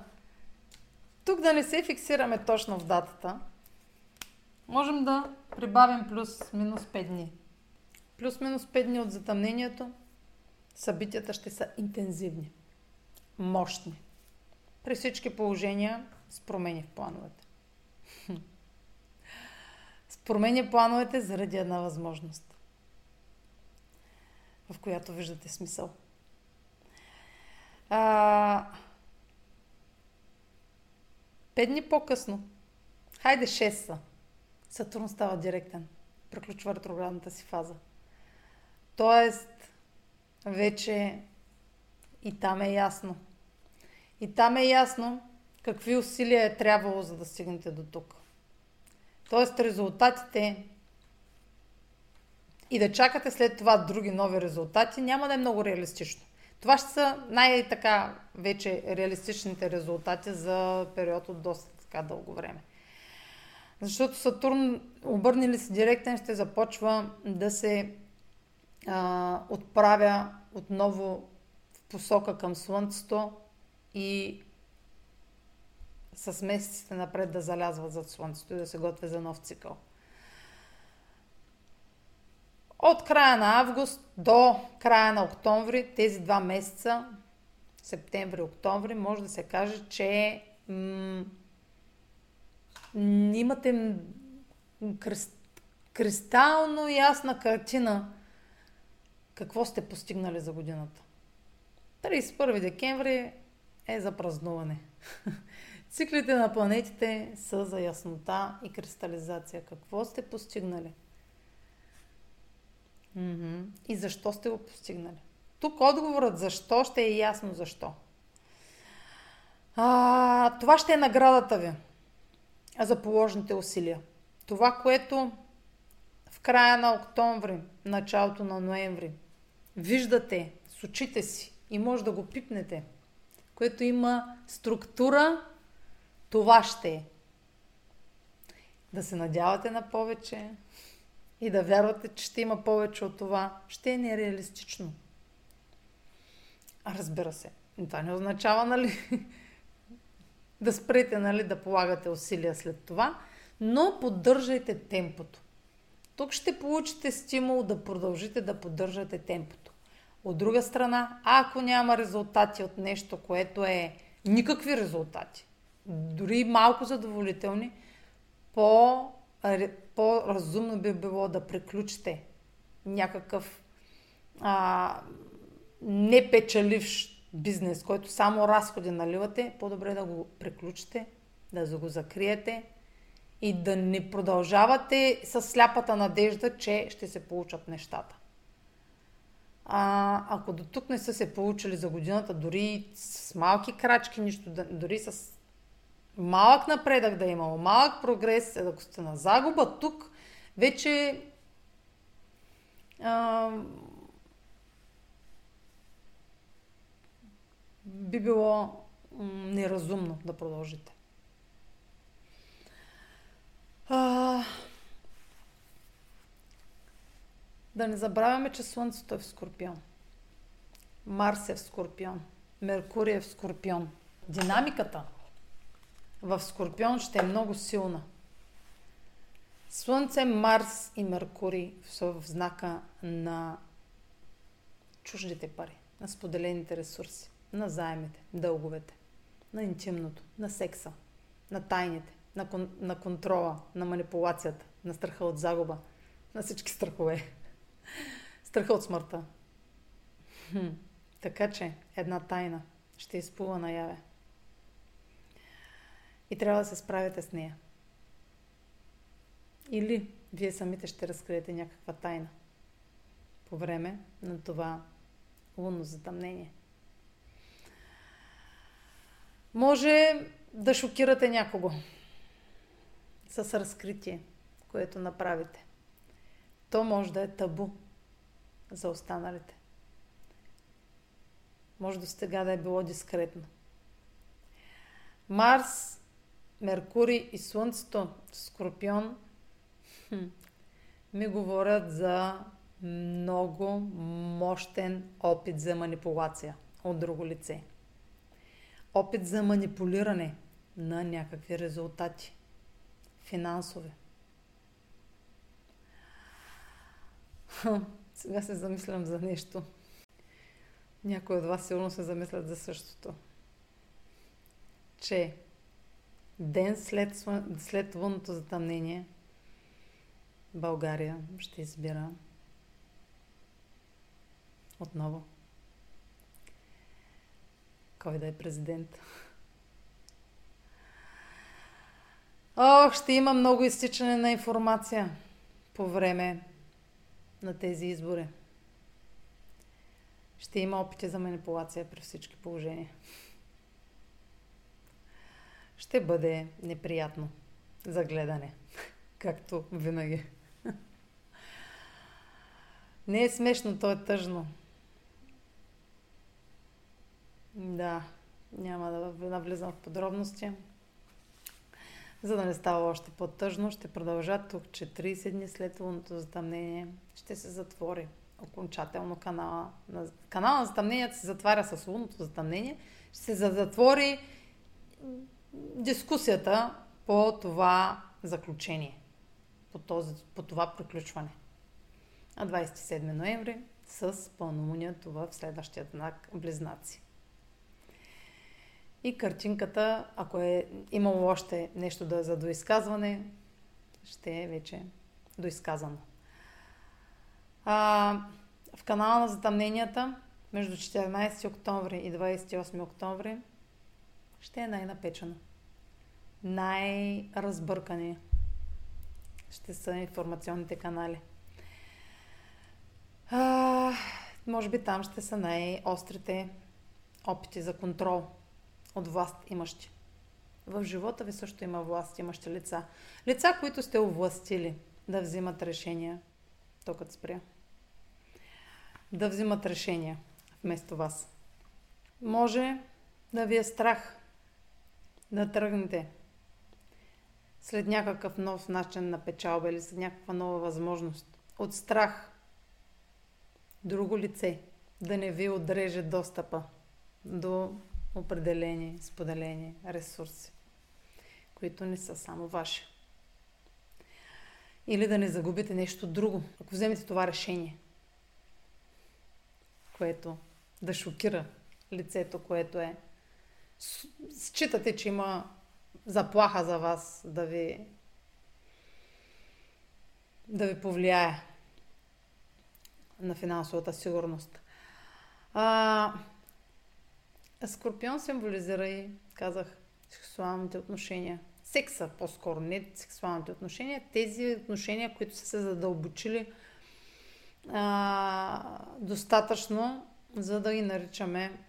Тук да не се фиксираме точно в датата, можем да прибавим плюс-минус 5 дни. Плюс-минус 5 дни от затъмнението, събитията ще са интензивни, мощни. При всички положения с промени в плановете. С промени плановете заради една възможност, в която виждате смисъл. А, пет дни по-късно, хайде 6 са, Сатурн става директен. Приключва ретроградната си фаза. Тоест, вече и там е ясно. И там е ясно какви усилия е трябвало, за да стигнете до тук. Тоест, резултатите и да чакате след това други нови резултати няма да е много реалистично. Това ще са най-така вече реалистичните резултати за период от доста така дълго време. Защото Сатурн, обърне ли се директен, ще започва да се а, отправя отново в посока към Слънцето и с месеците напред да залязва зад Слънцето и да се готви за нов цикъл. От края на август до края на октомври, тези два месеца, септември-октомври, може да се каже, че м- имате крест, кристално ясна картина какво сте постигнали за годината. 31 декември е за празнуване. Циклите на планетите са за яснота и кристализация. Какво сте постигнали? Mm-hmm. И защо сте го постигнали? Тук отговорът защо ще е ясно защо. А, това ще е наградата ви за положените усилия. Това, което в края на октомври, началото на ноември, виждате с очите си и може да го пипнете, което има структура, това ще е. Да се надявате на повече, и да вярвате, че ще има повече от това, ще е нереалистично. Разбира се. Това не означава, нали, да спрете, нали, да полагате усилия след това, но поддържайте темпото. Тук ще получите стимул да продължите да поддържате темпото. От друга страна, ако няма резултати от нещо, което е никакви резултати, дори малко задоволителни, по по-разумно би било да приключите някакъв а, непечеливш бизнес, който само разходи наливате, по-добре да го приключите, да го закриете и да не продължавате с сляпата надежда, че ще се получат нещата. А, ако до тук не са се получили за годината, дори с малки крачки, нищо, дори с малък напредък да е имало, малък прогрес, ако сте на загуба тук, вече а, би било неразумно да продължите. А, да не забравяме, че Слънцето е в Скорпион. Марс е в Скорпион. Меркурий е в Скорпион. Динамиката в Скорпион ще е много силна. Слънце, Марс и Меркурий са в знака на чуждите пари, на споделените ресурси, на заемите, дълговете, на интимното, на секса, на тайните, на, кон, на контрола, на манипулацията, на страха от загуба, на всички страхове. Страха от смъртта. Хм. Така че една тайна ще изплува наяве. И трябва да се справите с нея. Или вие самите ще разкриете някаква тайна по време на това лунно затъмнение. Може да шокирате някого с разкритие, което направите. То може да е табу за останалите. Може до сега да е било дискретно. Марс, Меркурий и Слънцето, Скорпион, хм, ми говорят за много мощен опит за манипулация от друго лице. Опит за манипулиране на някакви резултати. Финансови. Сега се замислям за нещо. Някои от вас сигурно се замислят за същото. Че ден след, след лунното затъмнение България ще избира отново кой да е президент. Ох, ще има много изтичане на информация по време на тези избори. Ще има опити за манипулация при всички положения. Ще бъде неприятно за гледане, както винаги. Не е смешно, то е тъжно. Да, няма да навлизам в подробности. За да не става още по-тъжно, ще продължа тук, че 30 дни след лунното затъмнение ще се затвори окончателно канала. Канала на затъмнението се затваря с лунното затъмнение. Ще се затвори дискусията по това заключение, по, този, по това приключване. На 27 ноември с пълномунието в следващия знак Близнаци. И картинката, ако е имало още нещо да е за доизказване, ще е вече доизказано. А, в канала на затъмненията между 14 октомври и 28 октомври ще е най-напечено. Най-разбъркани ще са информационните канали. А, може би там ще са най-острите опити за контрол – от власт имащи. В живота ви също има власт имащи лица. Лица, които сте овластили да взимат решения. Токът спря. Да взимат решения вместо вас. Може да ви е страх да тръгнете след някакъв нов начин на печалба или след някаква нова възможност. От страх друго лице да не ви отреже достъпа до определени, споделени ресурси, които не са само ваши. Или да не загубите нещо друго, ако вземете това решение, което да шокира лицето, което е. Считате, че има заплаха за вас да ви да ви повлияе на финансовата сигурност. А, Скорпион символизира и, казах, сексуалните отношения. Секса, по-скоро, не сексуалните отношения. Тези отношения, които са се задълбочили а, достатъчно, за да ги наричаме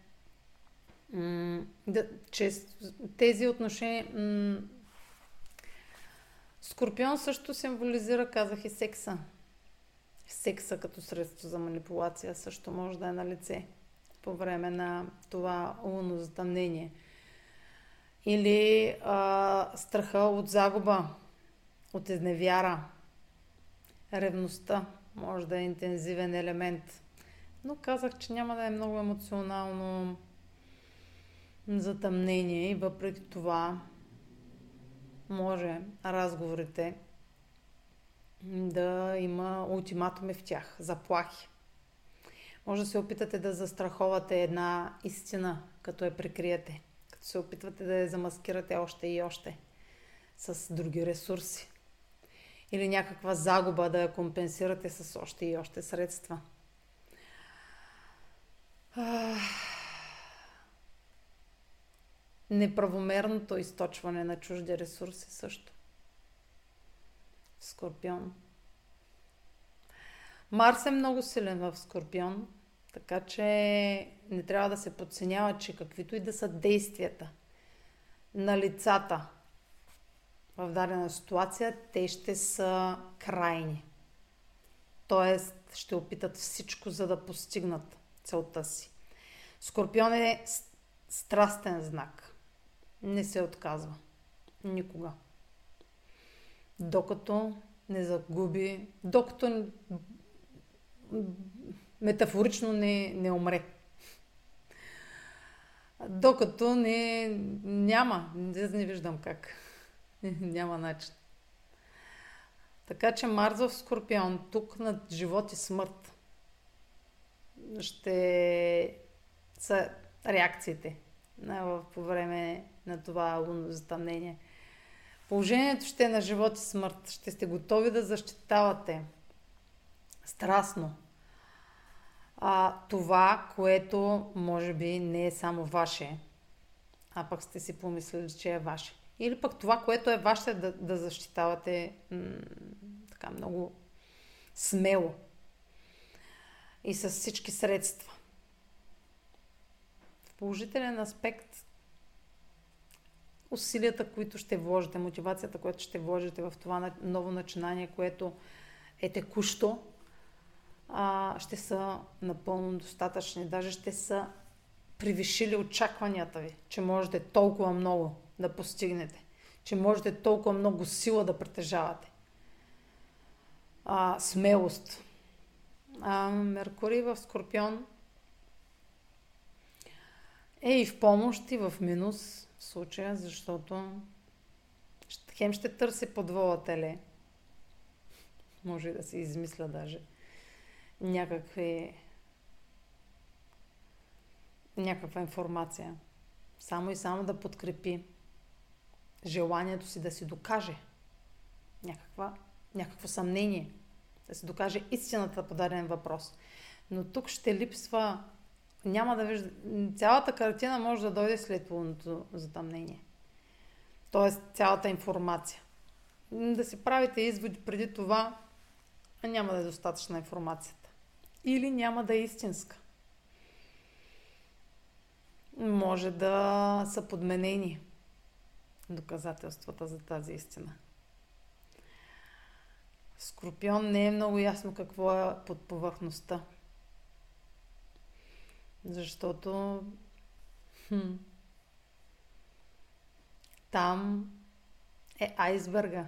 м- да, че тези отношения м- Скорпион също символизира, казах и секса. Секса като средство за манипулация също може да е на лице по време на това лунно затъмнение. Или а, страха от загуба, от изневяра, ревността може да е интензивен елемент. Но казах, че няма да е много емоционално затъмнение и въпреки това може разговорите да има ултиматуми в тях, заплахи. Може да се опитате да застраховате една истина, като я прикриете. Като се опитвате да я замаскирате още и още с други ресурси. Или някаква загуба да я компенсирате с още и още средства. Неправомерното източване на чужди ресурси също. Скорпион. Марс е много силен в Скорпион, така че не трябва да се подценява, че каквито и да са действията на лицата в дадена ситуация, те ще са крайни. Тоест, ще опитат всичко, за да постигнат целта си. Скорпион е страстен знак. Не се отказва. Никога. Докато не загуби, докато метафорично не, не умре. Докато не, няма, не, виждам как. няма начин. Така че Марс в Скорпион, тук над живот и смърт ще са реакциите по време на това лунно затъмнение. Положението ще е на живот и смърт. Ще сте готови да защитавате страстно а, това, което може би не е само ваше, а пък сте си помислили, че е ваше. Или пък това, което е ваше, да, да защитавате м- така много смело и с всички средства. В положителен аспект усилията, които ще вложите, мотивацията, която ще вложите в това ново начинание, което е текущо, а, ще са напълно достатъчни. Даже ще са превишили очакванията ви, че можете толкова много да постигнете, че можете толкова много сила да притежавате. А, смелост. А, Меркурий в Скорпион е и в помощ, и в минус в случая, защото хем ще търси подвола теле. Може да се измисля даже някакви някаква информация. Само и само да подкрепи желанието си да си докаже някаква, някакво съмнение, да си докаже истината по даден въпрос. Но тук ще липсва, няма да вижда, цялата картина може да дойде след лунното затъмнение. Тоест цялата информация. Да си правите изводи преди това, няма да е достатъчна информацията или няма да е истинска. Може да са подменени доказателствата за тази истина. Скорпион не е много ясно какво е под повърхността. Защото хм, там е айсберга,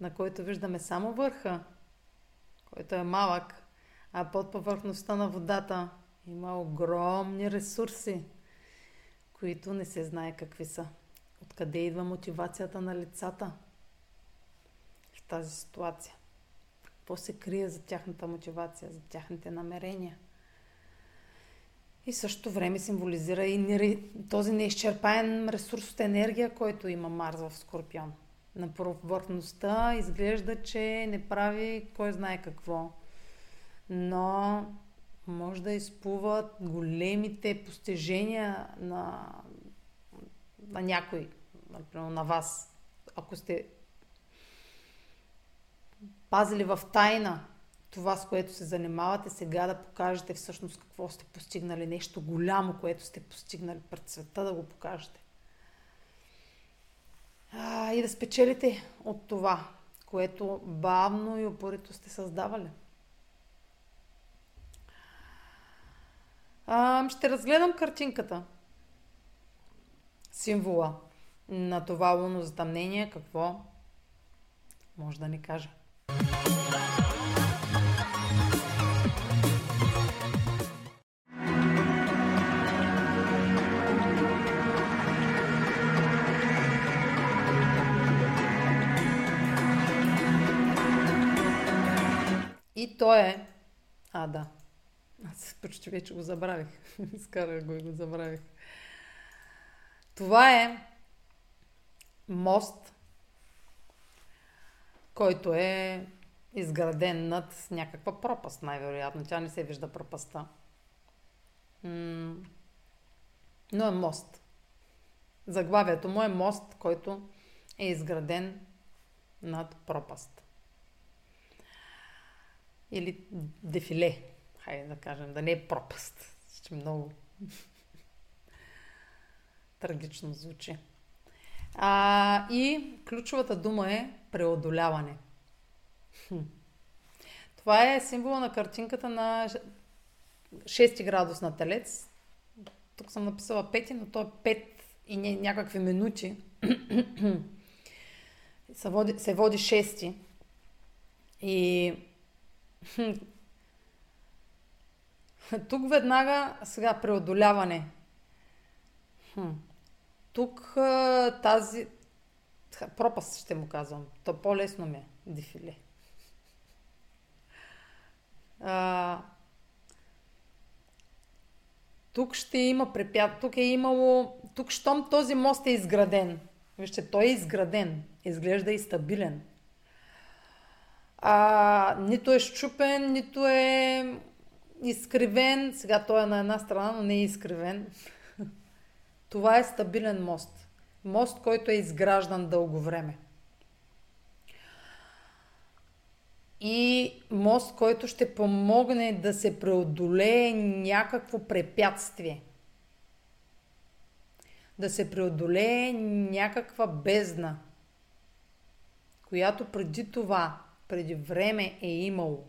на който виждаме само върха, който е малък, а под повърхността на водата има огромни ресурси, които не се знае какви са. Откъде идва мотивацията на лицата в тази ситуация? Какво се крие за тяхната мотивация, за тяхните намерения? И също време символизира и този неизчерпаен ресурс от енергия, който има Марс в Скорпион. На повърхността изглежда, че не прави кой знае какво но може да изплуват големите постижения на, на някой, например на вас. Ако сте пазили в тайна това, с което се занимавате, сега да покажете всъщност какво сте постигнали, нещо голямо, което сте постигнали пред света, да го покажете. А, и да спечелите от това, което бавно и упорито сте създавали. А, ще разгледам картинката. Символа на това лунно затъмнение, какво може да ни каже. И то е... А, да. Аз почти вече го забравих. Скарах го и го забравих. Това е мост, който е изграден над някаква пропаст, най-вероятно. Тя не се вижда пропаста. Но е мост. Заглавието му е мост, който е изграден над пропаст. Или дефиле, хайде да кажем, да не е пропаст. Ще много трагично звучи. А, и ключовата дума е преодоляване. Това е символа на картинката на 6 градус на телец. Тук съм написала 5, но то е 5 и не, някакви минути. се, води, се води 6. И тук веднага сега преодоляване. Тук тази пропаст ще му казвам. То по-лесно ми е. Дефиле. А, тук ще има препят. Тук е имало... Тук, щом този мост е изграден. Вижте, той е изграден. Изглежда и стабилен. А, нито е щупен, нито е изкривен. Сега той е на една страна, но не е изкривен. Това е стабилен мост. Мост, който е изграждан дълго време. И мост, който ще помогне да се преодолее някакво препятствие. Да се преодолее някаква бездна, която преди това, преди време е имало.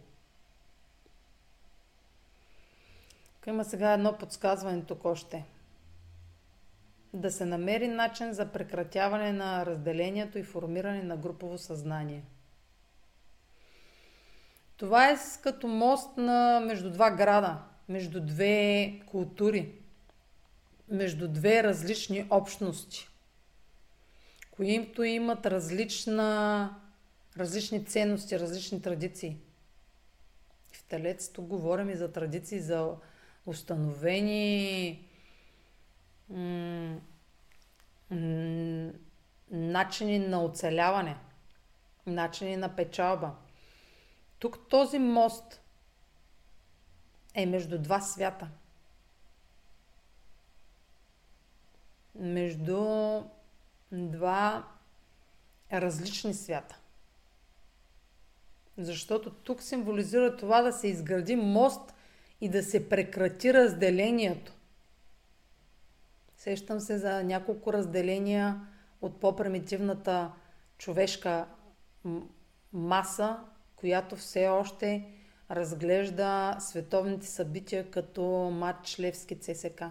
Има сега едно подсказване тук още – да се намери начин за прекратяване на разделението и формиране на групово съзнание. Това е като мост на, между два града, между две култури, между две различни общности, които имат различна, различни ценности, различни традиции. В Телец тук говорим и за традиции, за установени начини на оцеляване, начини на печалба. Тук този мост е между два свята. Между два различни свята. Защото тук символизира това да се изгради мост и да се прекрати разделението. Сещам се за няколко разделения от по-примитивната човешка маса, която все още разглежда световните събития като матч Левски ЦСК.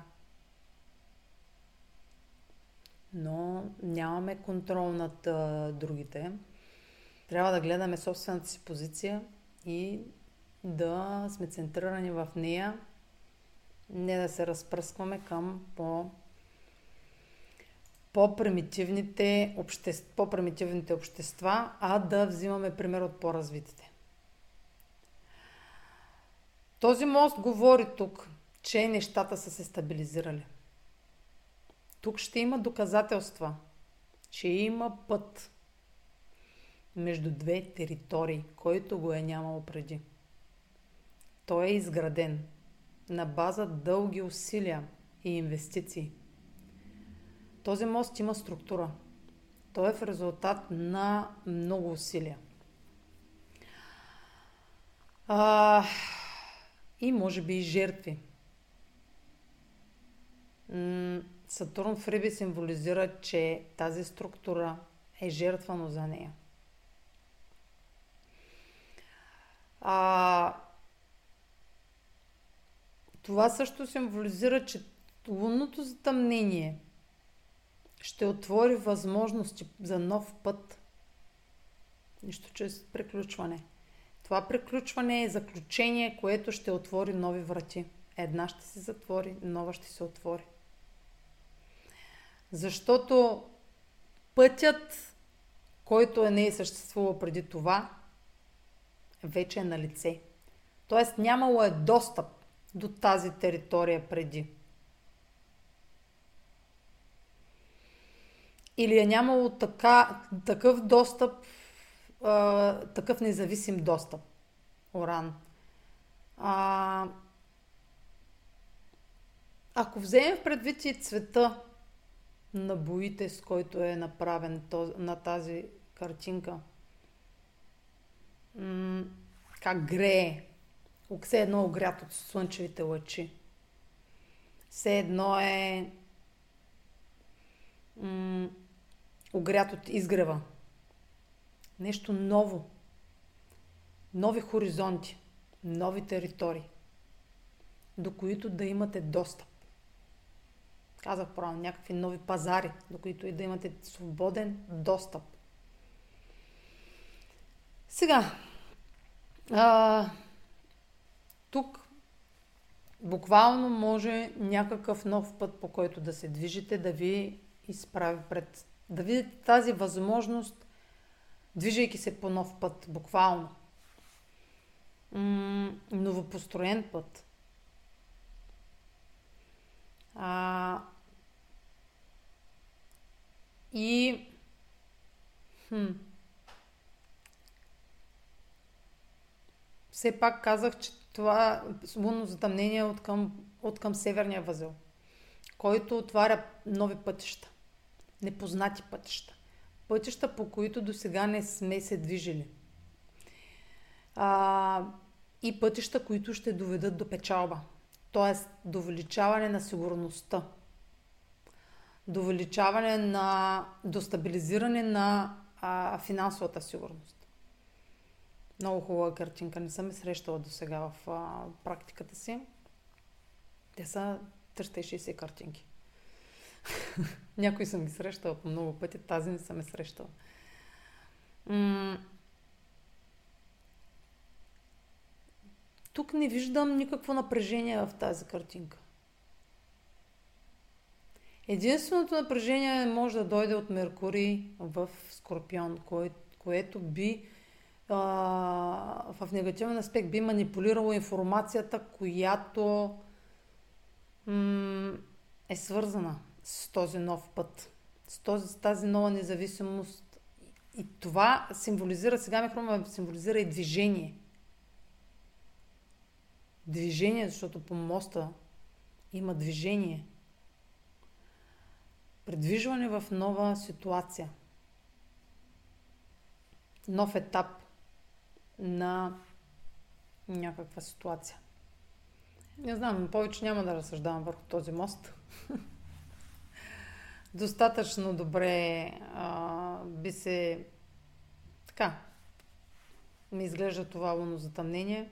Но нямаме контрол над а, другите. Трябва да гледаме собствената си позиция и да сме центрирани в нея, не да се разпръскваме към по по-примитивните, обществ, по-примитивните общества, а да взимаме пример от по-развитите. Този мост говори тук, че нещата са се стабилизирали. Тук ще има доказателства, че има път между две територии, който го е нямало преди. Той е изграден на база дълги усилия и инвестиции. Този мост има структура. Той е в резултат на много усилия. А, и може би и жертви. Сатурн в Риби символизира, че тази структура е жертвано за нея. А, това също символизира, че лунното затъмнение ще отвори възможности за нов път. Нищо чрез приключване. Това приключване е заключение, което ще отвори нови врати. Една ще се затвори, нова ще се отвори. Защото пътят, който е не е съществувал преди това, вече е на лице. Тоест нямало е достъп до тази територия преди. Или е нямало така, такъв достъп, а, такъв независим достъп. Оран. А, ако вземем предвид и цвета на боите, с който е направен на тази картинка, как грее, все едно огрят от слънчевите лъчи. Все едно е м- огрят от изгрева. Нещо ново. Нови хоризонти, нови територии, до които да имате достъп. Казах правилно, някакви нови пазари, до които и да имате свободен достъп. Сега, а, тук буквално може някакъв нов път, по който да се движите, да ви изправи пред... Да видите тази възможност, движейки се по нов път, буквално. М- новопостроен път. А, и хм, все пак казах, че това лунно затъмнение е от към, от към северния възел, който отваря нови пътища, непознати пътища. Пътища, по които до сега не сме се движили. А, и пътища, които ще доведат до печалба. т.е. до увеличаване на сигурността. До увеличаване на, до стабилизиране на а, финансовата сигурност. Много хубава картинка. Не съм срещала до сега в а, практиката си. Те са 360 картинки. Някои съм ги срещала по много пъти, тази не съм я срещала. М- Тук не виждам никакво напрежение в тази картинка. Единственото напрежение може да дойде от Меркурий в Скорпион, кое, което би в негативен аспект би манипулирало информацията, която м- е свързана с този нов път, с, този, с тази нова независимост. И това символизира, сега ми хрумва, символизира и движение. Движение, защото по моста има движение. Предвижване в нова ситуация. Нов етап на някаква ситуация. Не знам, повече няма да разсъждавам върху този мост. Достатъчно добре а, би се така ми изглежда това луно затъмнение.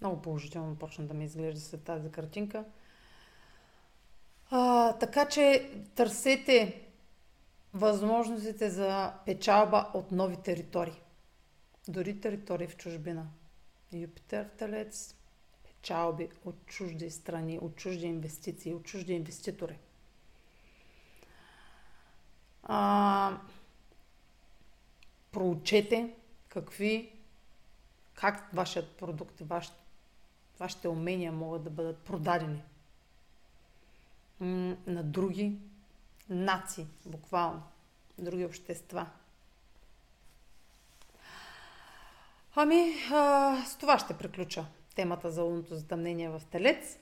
Много положително почна да ми изглежда след тази картинка. А, така че търсете възможностите за печалба от нови територии дори територии в чужбина. Юпитер в Телец, печалби от чужди страни, от чужди инвестиции, от чужди инвеститори. А, проучете какви, как вашият продукт ваш, вашите умения могат да бъдат продадени на други нации, буквално, други общества. Ами, а, с това ще приключа. темата за лунното затъмнение в Телец.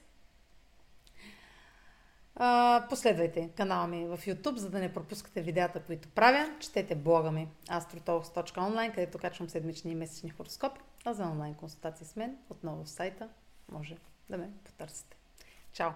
А, последвайте канала ми в YouTube, за да не пропускате видеята, които правя. Четете блога ми astrotalks.online, където качвам седмични и месечни хороскопи. А за онлайн консултации с мен, отново в сайта, може да ме потърсите. Чао!